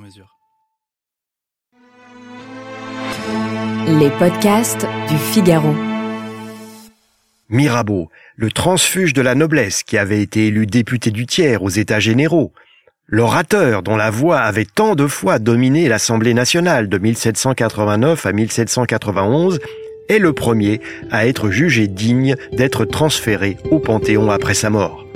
mesure. Les podcasts du Figaro. Mirabeau, le transfuge de la noblesse qui avait été élu député du tiers aux États généraux, l'orateur dont la voix avait tant de fois dominé l'Assemblée nationale de 1789 à 1791, est le premier à être jugé digne d'être transféré au Panthéon après sa mort.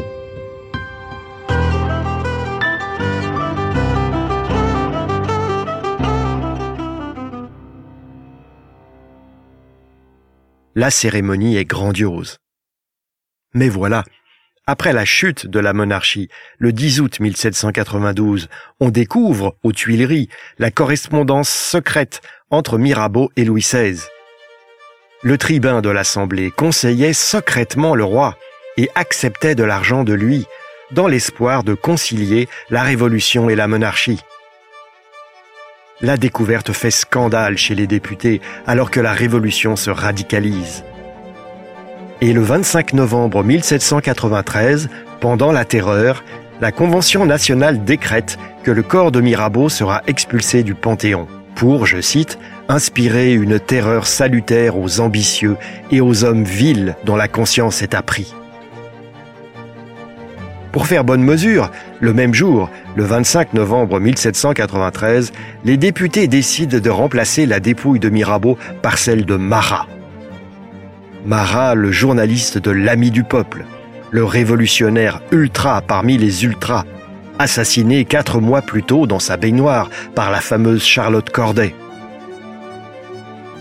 La cérémonie est grandiose. Mais voilà, après la chute de la monarchie, le 10 août 1792, on découvre, aux Tuileries, la correspondance secrète entre Mirabeau et Louis XVI. Le tribun de l'Assemblée conseillait secrètement le roi et acceptait de l'argent de lui, dans l'espoir de concilier la Révolution et la monarchie. La découverte fait scandale chez les députés alors que la Révolution se radicalise. Et le 25 novembre 1793, pendant la Terreur, la Convention nationale décrète que le corps de Mirabeau sera expulsé du Panthéon pour, je cite, inspirer une terreur salutaire aux ambitieux et aux hommes vils dont la conscience est appris. Pour faire bonne mesure, le même jour, le 25 novembre 1793, les députés décident de remplacer la dépouille de Mirabeau par celle de Marat. Marat, le journaliste de l'ami du peuple, le révolutionnaire ultra parmi les ultras, assassiné quatre mois plus tôt dans sa baignoire par la fameuse Charlotte Corday.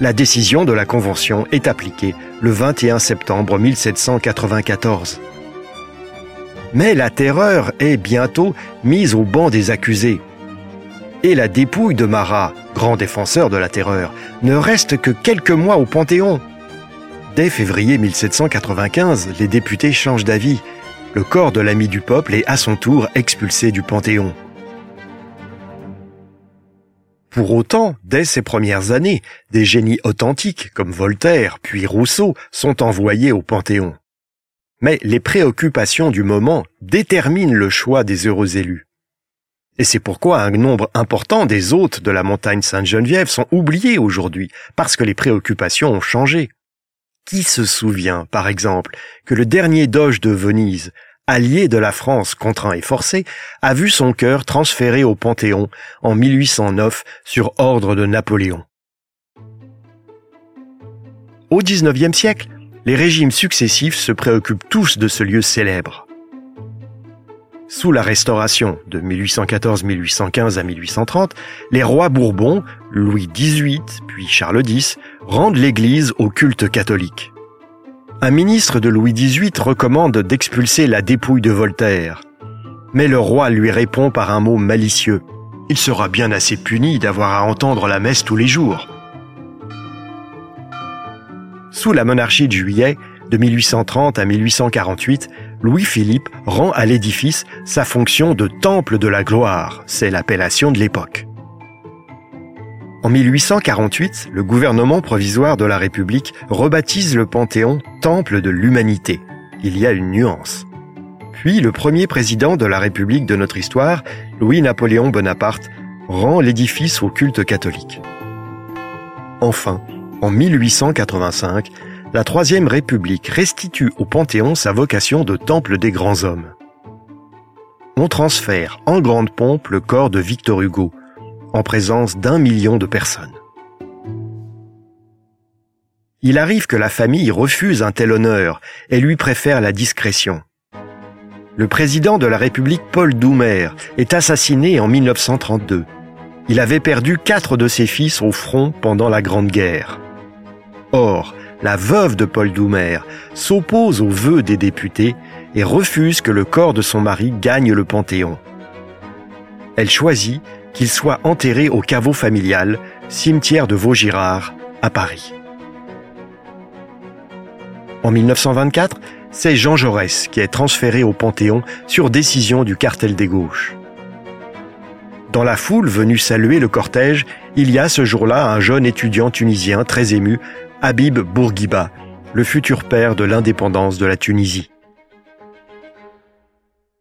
La décision de la Convention est appliquée le 21 septembre 1794. Mais la terreur est bientôt mise au banc des accusés. Et la dépouille de Marat, grand défenseur de la terreur, ne reste que quelques mois au Panthéon. Dès février 1795, les députés changent d'avis. Le corps de l'ami du peuple est à son tour expulsé du Panthéon. Pour autant, dès ces premières années, des génies authentiques comme Voltaire puis Rousseau sont envoyés au Panthéon. Mais les préoccupations du moment déterminent le choix des heureux élus. Et c'est pourquoi un nombre important des hôtes de la montagne Sainte-Geneviève sont oubliés aujourd'hui, parce que les préoccupations ont changé. Qui se souvient, par exemple, que le dernier doge de Venise, allié de la France contraint et forcé, a vu son cœur transféré au Panthéon en 1809 sur ordre de Napoléon? Au XIXe siècle, les régimes successifs se préoccupent tous de ce lieu célèbre. Sous la Restauration de 1814-1815 à 1830, les rois Bourbons, Louis XVIII puis Charles X, rendent l'Église au culte catholique. Un ministre de Louis XVIII recommande d'expulser la dépouille de Voltaire. Mais le roi lui répond par un mot malicieux. Il sera bien assez puni d'avoir à entendre la messe tous les jours. Sous la monarchie de Juillet, de 1830 à 1848, Louis-Philippe rend à l'édifice sa fonction de temple de la gloire, c'est l'appellation de l'époque. En 1848, le gouvernement provisoire de la République rebaptise le Panthéon Temple de l'Humanité. Il y a une nuance. Puis le premier président de la République de notre histoire, Louis-Napoléon Bonaparte, rend l'édifice au culte catholique. Enfin, en 1885, la Troisième République restitue au Panthéon sa vocation de temple des grands hommes. On transfère en grande pompe le corps de Victor Hugo, en présence d'un million de personnes. Il arrive que la famille refuse un tel honneur et lui préfère la discrétion. Le président de la République Paul Doumer est assassiné en 1932. Il avait perdu quatre de ses fils au front pendant la Grande Guerre. Or, la veuve de Paul Doumer s'oppose aux vœux des députés et refuse que le corps de son mari gagne le Panthéon. Elle choisit qu'il soit enterré au caveau familial, cimetière de Vaugirard, à Paris. En 1924, c'est Jean Jaurès qui est transféré au Panthéon sur décision du cartel des gauches. Dans la foule venue saluer le cortège, il y a ce jour-là un jeune étudiant tunisien très ému, Habib Bourguiba, le futur père de l'indépendance de la Tunisie.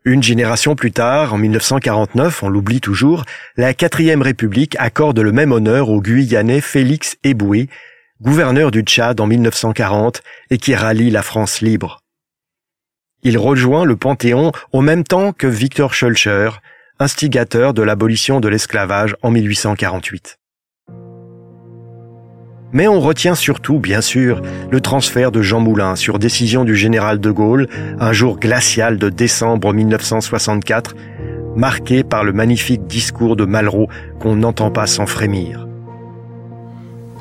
Une génération plus tard, en 1949, on l'oublie toujours, la quatrième République accorde le même honneur au Guyanais Félix Eboué, gouverneur du Tchad en 1940 et qui rallie la France libre. Il rejoint le Panthéon au même temps que Victor Schulcher, instigateur de l'abolition de l'esclavage en 1848. Mais on retient surtout, bien sûr, le transfert de Jean Moulin sur décision du général de Gaulle, un jour glacial de décembre 1964, marqué par le magnifique discours de Malraux qu'on n'entend pas sans frémir.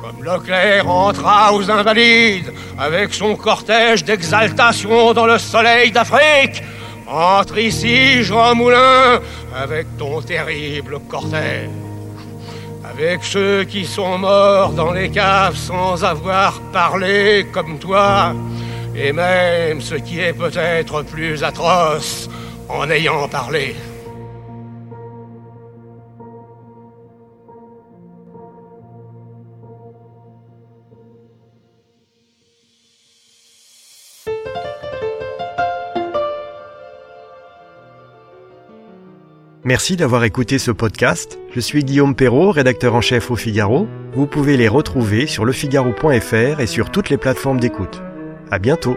Comme Leclerc entra aux Invalides avec son cortège d'exaltation dans le soleil d'Afrique, entre ici, Jean Moulin, avec ton terrible cortège. Avec ceux qui sont morts dans les caves sans avoir parlé comme toi, et même ce qui est peut-être plus atroce en ayant parlé. Merci d'avoir écouté ce podcast. Je suis Guillaume Perrault, rédacteur en chef au Figaro. Vous pouvez les retrouver sur lefigaro.fr et sur toutes les plateformes d'écoute. À bientôt.